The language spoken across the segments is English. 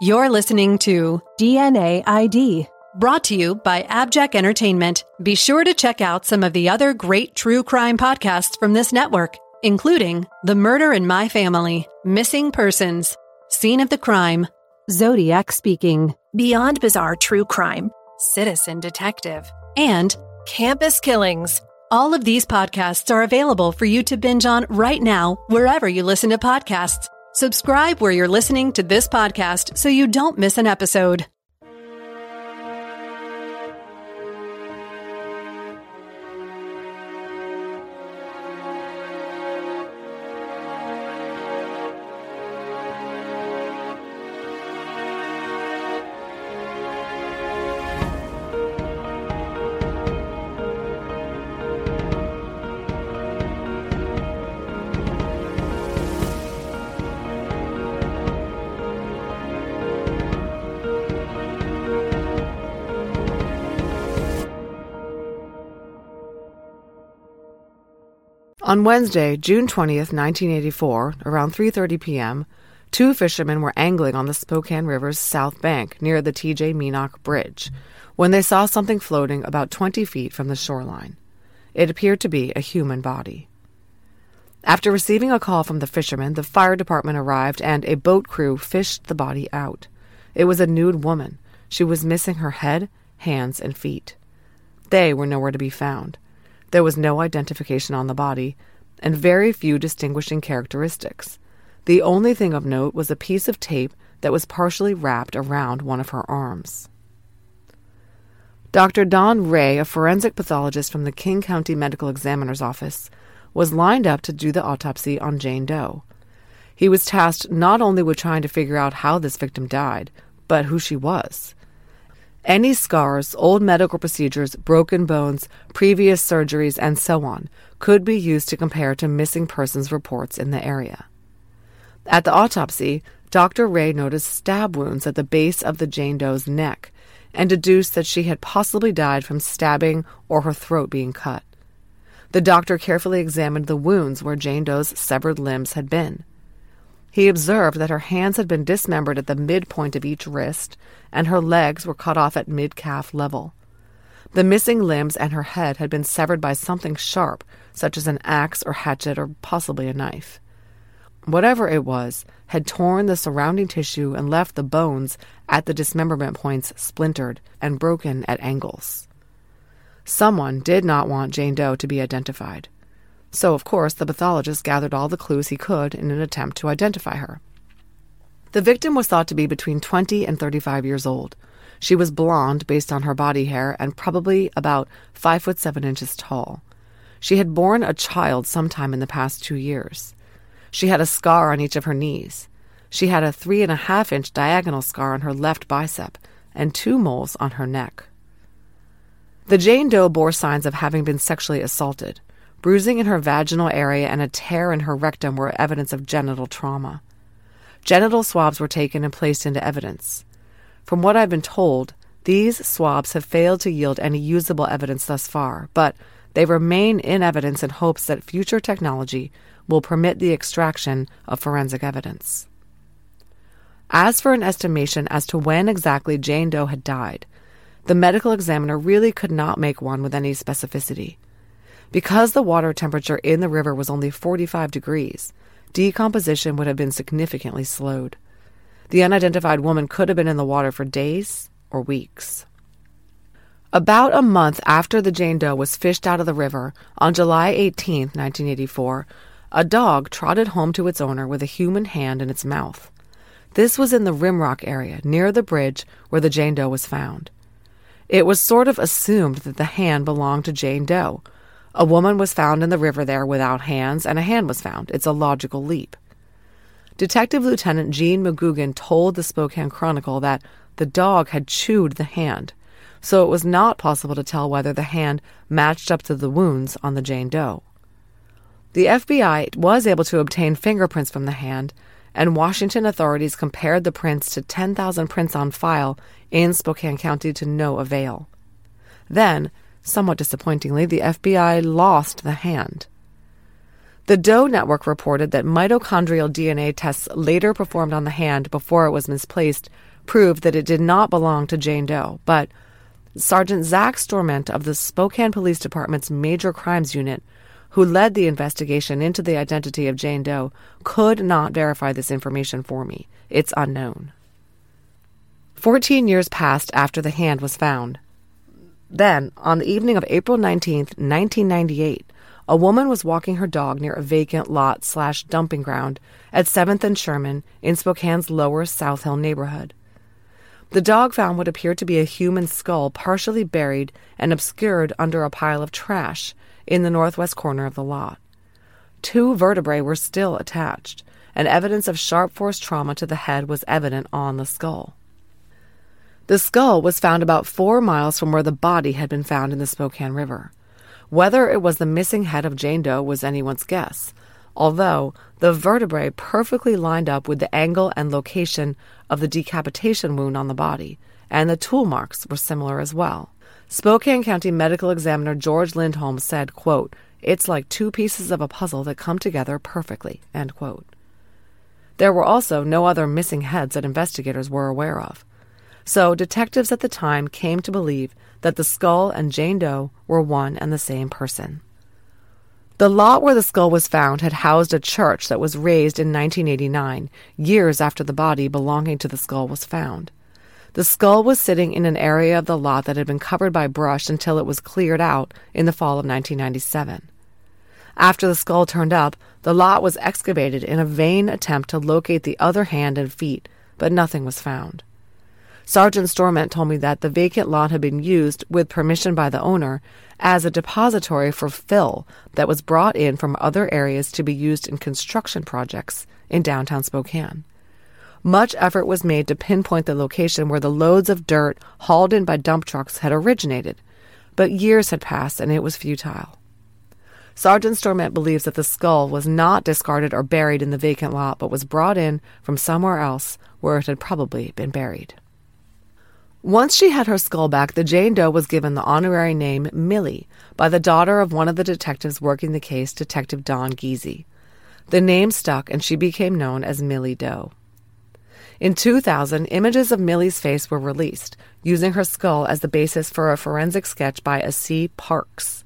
You're listening to DNA ID, brought to you by Abject Entertainment. Be sure to check out some of the other great true crime podcasts from this network, including The Murder in My Family, Missing Persons, Scene of the Crime, Zodiac Speaking, Beyond Bizarre True Crime, Citizen Detective, and Campus Killings. All of these podcasts are available for you to binge on right now, wherever you listen to podcasts. Subscribe where you're listening to this podcast so you don't miss an episode. On Wednesday, June 20th, 1984, around 3:30 p.m., two fishermen were angling on the Spokane River's south bank near the TJ Meenach Bridge when they saw something floating about 20 feet from the shoreline. It appeared to be a human body. After receiving a call from the fishermen, the fire department arrived and a boat crew fished the body out. It was a nude woman. She was missing her head, hands, and feet. They were nowhere to be found. There was no identification on the body, and very few distinguishing characteristics. The only thing of note was a piece of tape that was partially wrapped around one of her arms. Dr. Don Ray, a forensic pathologist from the King County Medical Examiner's Office, was lined up to do the autopsy on Jane Doe. He was tasked not only with trying to figure out how this victim died, but who she was. Any scars, old medical procedures, broken bones, previous surgeries, and so on could be used to compare to missing persons reports in the area. At the autopsy, Dr. Ray noticed stab wounds at the base of the Jane Doe's neck and deduced that she had possibly died from stabbing or her throat being cut. The doctor carefully examined the wounds where Jane Doe's severed limbs had been. He observed that her hands had been dismembered at the midpoint of each wrist, and her legs were cut off at mid calf level. The missing limbs and her head had been severed by something sharp, such as an axe or hatchet or possibly a knife. Whatever it was, had torn the surrounding tissue and left the bones at the dismemberment points splintered and broken at angles. Someone did not want Jane Doe to be identified. So, of course, the pathologist gathered all the clues he could in an attempt to identify her. The victim was thought to be between 20 and 35 years old. She was blonde based on her body hair and probably about 5 foot 7 inches tall. She had borne a child sometime in the past two years. She had a scar on each of her knees. She had a three and a half inch diagonal scar on her left bicep and two moles on her neck. The Jane Doe bore signs of having been sexually assaulted. Bruising in her vaginal area and a tear in her rectum were evidence of genital trauma. Genital swabs were taken and placed into evidence. From what I've been told, these swabs have failed to yield any usable evidence thus far, but they remain in evidence in hopes that future technology will permit the extraction of forensic evidence. As for an estimation as to when exactly Jane Doe had died, the medical examiner really could not make one with any specificity. Because the water temperature in the river was only 45 degrees, decomposition would have been significantly slowed. The unidentified woman could have been in the water for days or weeks. About a month after the Jane Doe was fished out of the river, on July 18, 1984, a dog trotted home to its owner with a human hand in its mouth. This was in the Rimrock area, near the bridge where the Jane Doe was found. It was sort of assumed that the hand belonged to Jane Doe, a woman was found in the river there without hands, and a hand was found. It's a logical leap. Detective Lieutenant Gene McGugan told the Spokane Chronicle that the dog had chewed the hand, so it was not possible to tell whether the hand matched up to the wounds on the Jane Doe. The FBI was able to obtain fingerprints from the hand, and Washington authorities compared the prints to 10,000 prints on file in Spokane County to no avail. Then, somewhat disappointingly, the FBI lost the hand. The Doe Network reported that mitochondrial DNA tests later performed on the hand before it was misplaced proved that it did not belong to Jane Doe, but Sergeant Zach Storment of the Spokane Police Department's Major Crimes Unit, who led the investigation into the identity of Jane Doe, could not verify this information for me. It's unknown. Fourteen years passed after the hand was found. Then, on the evening of April 19, 1998, a woman was walking her dog near a vacant lot slash dumping ground at 7th and Sherman in Spokane's lower South Hill neighborhood. The dog found what appeared to be a human skull partially buried and obscured under a pile of trash in the northwest corner of the lot. Two vertebrae were still attached, and evidence of sharp force trauma to the head was evident on the skull. The skull was found about four miles from where the body had been found in the Spokane River. Whether it was the missing head of Jane Doe was anyone's guess, although the vertebrae perfectly lined up with the angle and location of the decapitation wound on the body, and the tool marks were similar as well. Spokane County Medical Examiner George Lindholm said, quote, It's like two pieces of a puzzle that come together perfectly, end quote. There were also no other missing heads that investigators were aware of. So detectives at the time came to believe that the skull and Jane Doe were one and the same person. The lot where the skull was found had housed a church that was razed in 1989, years after the body belonging to the skull was found. The skull was sitting in an area of the lot that had been covered by brush until it was cleared out in the fall of 1997. After the skull turned up, the lot was excavated in a vain attempt to locate the other hand and feet, but nothing was found. Sergeant Storment told me that the vacant lot had been used, with permission by the owner, as a depository for fill that was brought in from other areas to be used in construction projects in downtown Spokane. Much effort was made to pinpoint the location where the loads of dirt hauled in by dump trucks had originated, but years had passed and it was futile. Sergeant Storment believes that the skull was not discarded or buried in the vacant lot, but was brought in from somewhere else where it had probably been buried. Once she had her skull back, the Jane Doe was given the honorary name Millie by the daughter of one of the detectives working the case, Detective Don Giese. The name stuck and she became known as Millie Doe. In 2000, images of Millie's face were released, using her skull as the basis for a forensic sketch by A.C. Parks.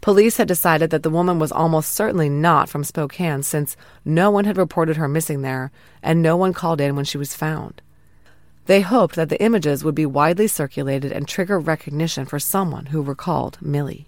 Police had decided that the woman was almost certainly not from Spokane since no one had reported her missing there and no one called in when she was found. They hoped that the images would be widely circulated and trigger recognition for someone who recalled Millie.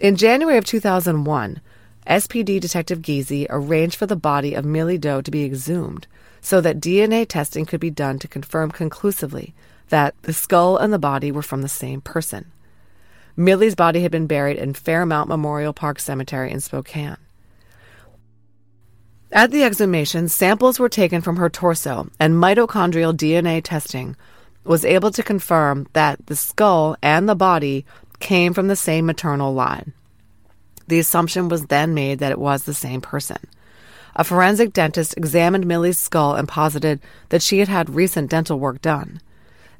In January of 2001, SPD Detective Giese arranged for the body of Millie Doe to be exhumed so that DNA testing could be done to confirm conclusively that the skull and the body were from the same person. Millie's body had been buried in Fairmount Memorial Park Cemetery in Spokane. At the exhumation, samples were taken from her torso, and mitochondrial DNA testing was able to confirm that the skull and the body came from the same maternal line. The assumption was then made that it was the same person. A forensic dentist examined Millie's skull and posited that she had had recent dental work done.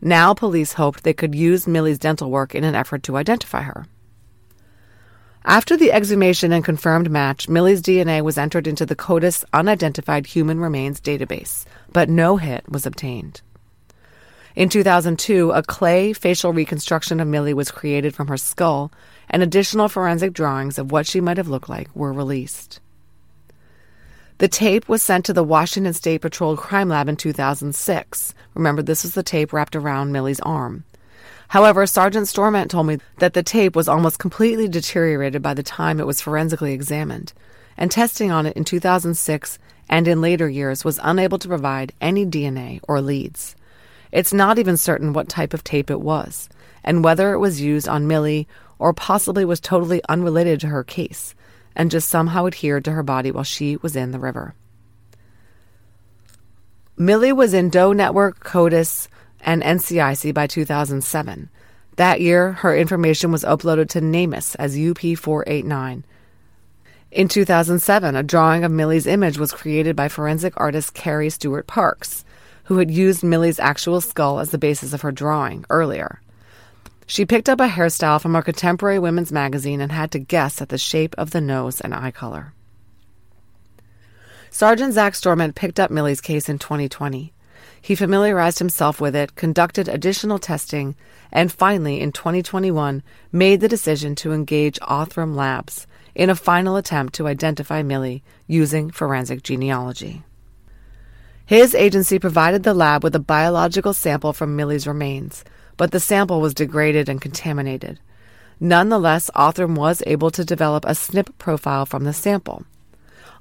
Now police hoped they could use Millie's dental work in an effort to identify her. After the exhumation and confirmed match, Millie's DNA was entered into the CODIS Unidentified Human Remains database, but no hit was obtained. In 2002, a clay facial reconstruction of Millie was created from her skull, and additional forensic drawings of what she might have looked like were released. The tape was sent to the Washington State Patrol Crime Lab in 2006. Remember, this was the tape wrapped around Millie's arm. However, Sergeant Storment told me that the tape was almost completely deteriorated by the time it was forensically examined, and testing on it in 2006 and in later years was unable to provide any DNA or leads. It's not even certain what type of tape it was, and whether it was used on Millie or possibly was totally unrelated to her case and just somehow adhered to her body while she was in the river. Millie was in Doe Network, CODIS, and NCIC by 2007. That year, her information was uploaded to NamUs as UP489. In 2007, a drawing of Millie's image was created by forensic artist Carrie Stewart Parks, who had used Millie's actual skull as the basis of her drawing earlier. She picked up a hairstyle from a contemporary women's magazine and had to guess at the shape of the nose and eye color. Sergeant Zach Storment picked up Millie's case in 2020. He familiarized himself with it, conducted additional testing, and finally, in 2021, made the decision to engage Othram Labs in a final attempt to identify Millie using forensic genealogy. His agency provided the lab with a biological sample from Millie's remains, but the sample was degraded and contaminated. Nonetheless, Othram was able to develop a SNP profile from the sample.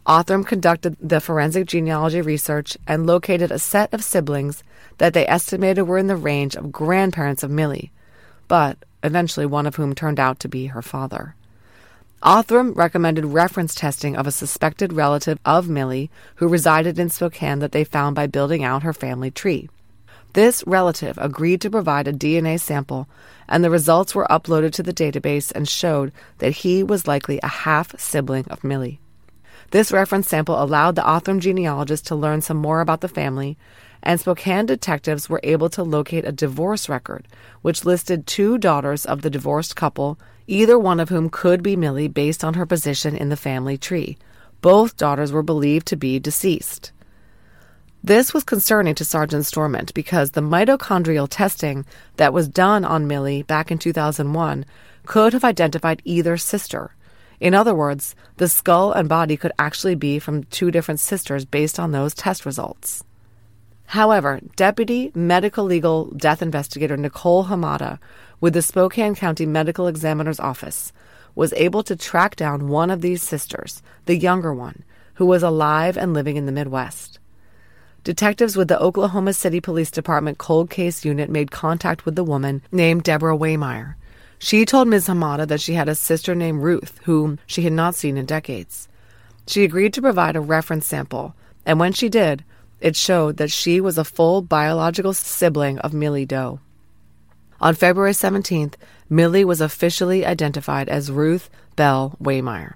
Othram conducted the forensic genealogy research and located a set of siblings that they estimated were in the range of grandparents of Millie, but eventually one of whom turned out to be her father. Othram recommended reference testing of a suspected relative of Millie who resided in Spokane that they found by building out her family tree. This relative agreed to provide a DNA sample, and the results were uploaded to the database and showed that he was likely a half sibling of Millie. This reference sample allowed the Othram genealogist to learn some more about the family, and Spokane detectives were able to locate a divorce record, which listed two daughters of the divorced couple, either one of whom could be Millie based on her position in the family tree. Both daughters were believed to be deceased. This was concerning to Sergeant Storment because the mitochondrial testing that was done on Millie back in 2001 could have identified either sister. In other words, the skull and body could actually be from two different sisters based on those test results. However, Deputy Medical Legal Death Investigator Nicole Hamada with the Spokane County Medical Examiner's Office was able to track down one of these sisters, the younger one, who was alive and living in the Midwest. Detectives with the Oklahoma City Police Department Cold Case Unit made contact with the woman named Deborah Waymire. She told Ms. Hamada that she had a sister named Ruth, whom she had not seen in decades. She agreed to provide a reference sample, and when she did, it showed that she was a full biological sibling of Millie Doe. On February 17th, Millie was officially identified as Ruth Belle Waymire.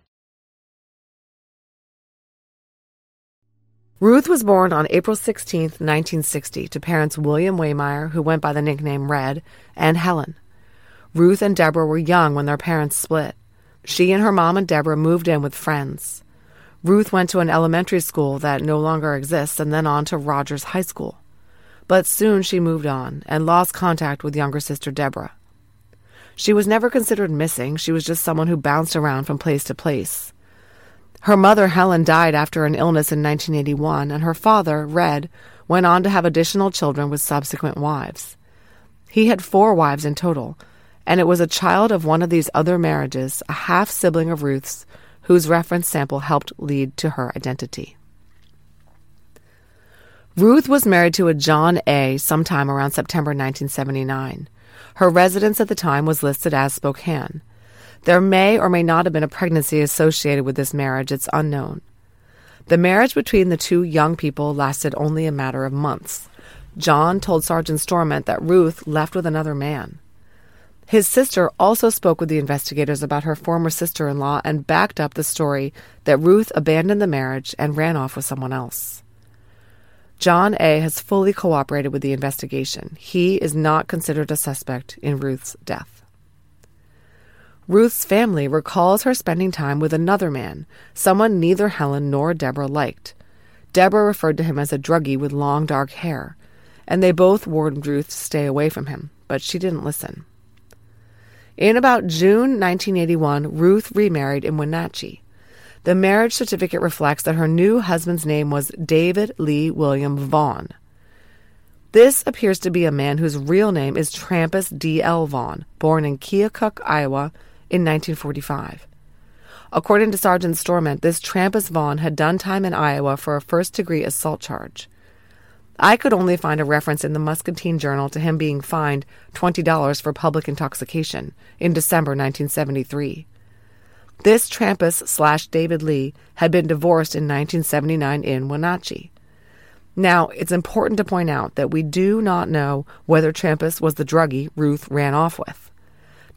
Ruth was born on April 16, 1960, to parents William Waymire, who went by the nickname Red, and Helen. Ruth and Deborah were young when their parents split. She and her mom and Deborah moved in with friends. Ruth went to an elementary school that no longer exists and then on to Rogers High School. But soon she moved on and lost contact with younger sister Deborah. She was never considered missing, she was just someone who bounced around from place to place. Her mother, Helen, died after an illness in 1981, and her father, Red, went on to have additional children with subsequent wives. He had four wives in total, and it was a child of one of these other marriages, a half sibling of Ruth's, whose reference sample helped lead to her identity. Ruth was married to a John A. sometime around September 1979. Her residence at the time was listed as Spokane. There may or may not have been a pregnancy associated with this marriage, it's unknown. The marriage between the two young people lasted only a matter of months. John told Sergeant Storment that Ruth left with another man. His sister also spoke with the investigators about her former sister in law and backed up the story that Ruth abandoned the marriage and ran off with someone else. John A. has fully cooperated with the investigation. He is not considered a suspect in Ruth's death. Ruth's family recalls her spending time with another man, someone neither Helen nor Deborah liked. Deborah referred to him as a druggie with long dark hair, and they both warned Ruth to stay away from him, but she didn't listen. In about June 1981, Ruth remarried in Wenatchee. The marriage certificate reflects that her new husband's name was David Lee William Vaughn. This appears to be a man whose real name is Trampas D.L. Vaughn, born in Keokuk, Iowa in 1945. According to Sergeant Storment, this Trampas Vaughn had done time in Iowa for a first degree assault charge. I could only find a reference in the Muscatine Journal to him being fined $20 for public intoxication in December 1973. This Trampas slash David Lee had been divorced in 1979 in Wenatchee. Now, it's important to point out that we do not know whether Trampas was the druggie Ruth ran off with.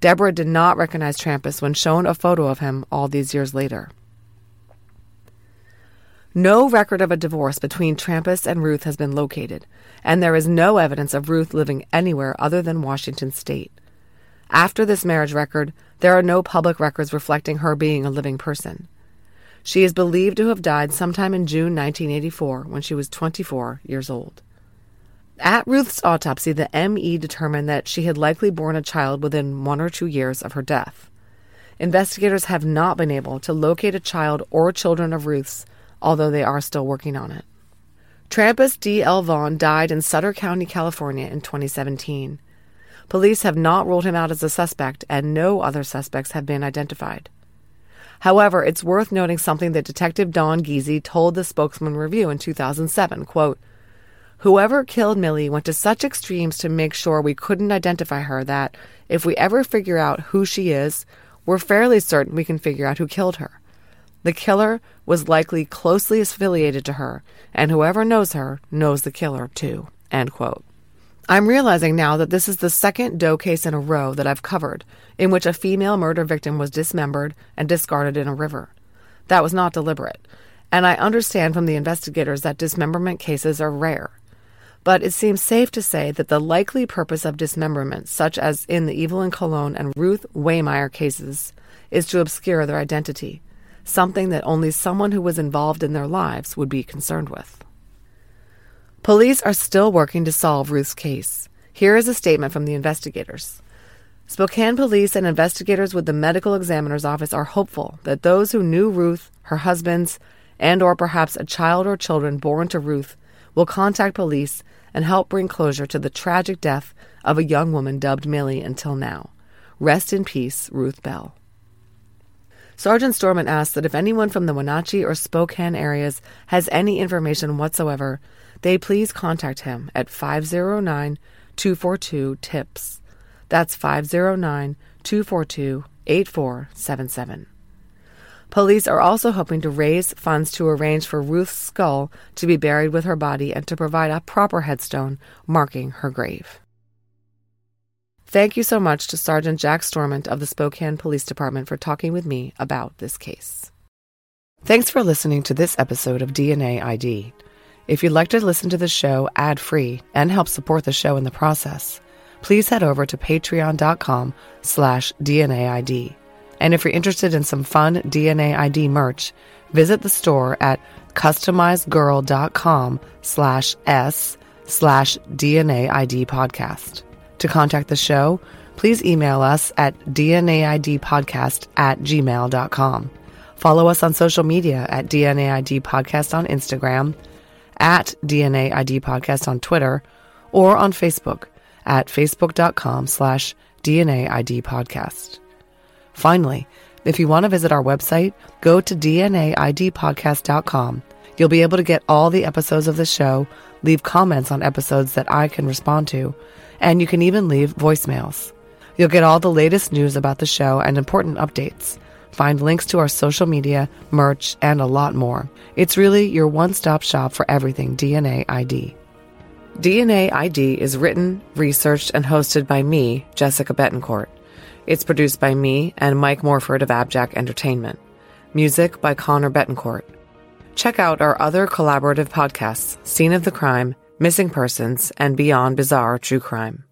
Deborah did not recognize Trampas when shown a photo of him all these years later. No record of a divorce between Trampas and Ruth has been located, and there is no evidence of Ruth living anywhere other than Washington state. After this marriage record, there are no public records reflecting her being a living person. She is believed to have died sometime in June 1984 when she was 24 years old. At Ruth's autopsy, the ME determined that she had likely borne a child within one or two years of her death. Investigators have not been able to locate a child or children of Ruth's although they are still working on it. Trampas D. L. Vaughn died in Sutter County, California in 2017. Police have not ruled him out as a suspect, and no other suspects have been identified. However, it's worth noting something that Detective Don Giese told the Spokesman Review in 2007, quote, Whoever killed Millie went to such extremes to make sure we couldn't identify her that, if we ever figure out who she is, we're fairly certain we can figure out who killed her. The killer was likely closely affiliated to her, and whoever knows her knows the killer too. End quote. I'm realizing now that this is the second Doe case in a row that I've covered in which a female murder victim was dismembered and discarded in a river. That was not deliberate, and I understand from the investigators that dismemberment cases are rare. But it seems safe to say that the likely purpose of dismemberment, such as in the Evelyn Colón and Ruth Waymire cases, is to obscure their identity something that only someone who was involved in their lives would be concerned with. Police are still working to solve Ruth's case. Here is a statement from the investigators. Spokane police and investigators with the medical examiner's office are hopeful that those who knew Ruth, her husbands, and or perhaps a child or children born to Ruth will contact police and help bring closure to the tragic death of a young woman dubbed Millie until now. Rest in peace, Ruth Belle. Sergeant Storment asks that if anyone from the Wenatchee or Spokane areas has any information whatsoever, they please contact him at 509 242 TIPS. That's 509 242 8477. Police are also hoping to raise funds to arrange for Ruth's skull to be buried with her body and to provide a proper headstone marking her grave. Thank you so much to Sergeant Jack Storment of the Spokane Police Department for talking with me about this case. Thanks for listening to this episode of DNA ID. If you'd like to listen to the show ad free and help support the show in the process, please head over to patreon.com slash DNAID. And if you're interested in some fun DNA ID merch, visit the store at customizedgirl.com slash S slash DNA ID podcast. To contact the show, please email us at dnaidpodcast at gmail.com. Follow us on social media at DNAID Podcast on Instagram, at DNAID Podcast on Twitter, or on Facebook at facebook.com slash DNAID Podcast. Finally, if you want to visit our website, go to DNAIDpodcast.com. You'll be able to get all the episodes of the show, leave comments on episodes that I can respond to, and you can even leave voicemails. You'll get all the latest news about the show and important updates. Find links to our social media, merch, and a lot more. It's really your one stop shop for everything DNA ID. DNA ID is written, researched, and hosted by me, Jessica Betancourt. It's produced by me and Mike Morford of Abjack Entertainment. Music by Connor Betancourt. Check out our other collaborative podcasts, Scene of the Crime, Missing Persons, and Beyond Bizarre True Crime.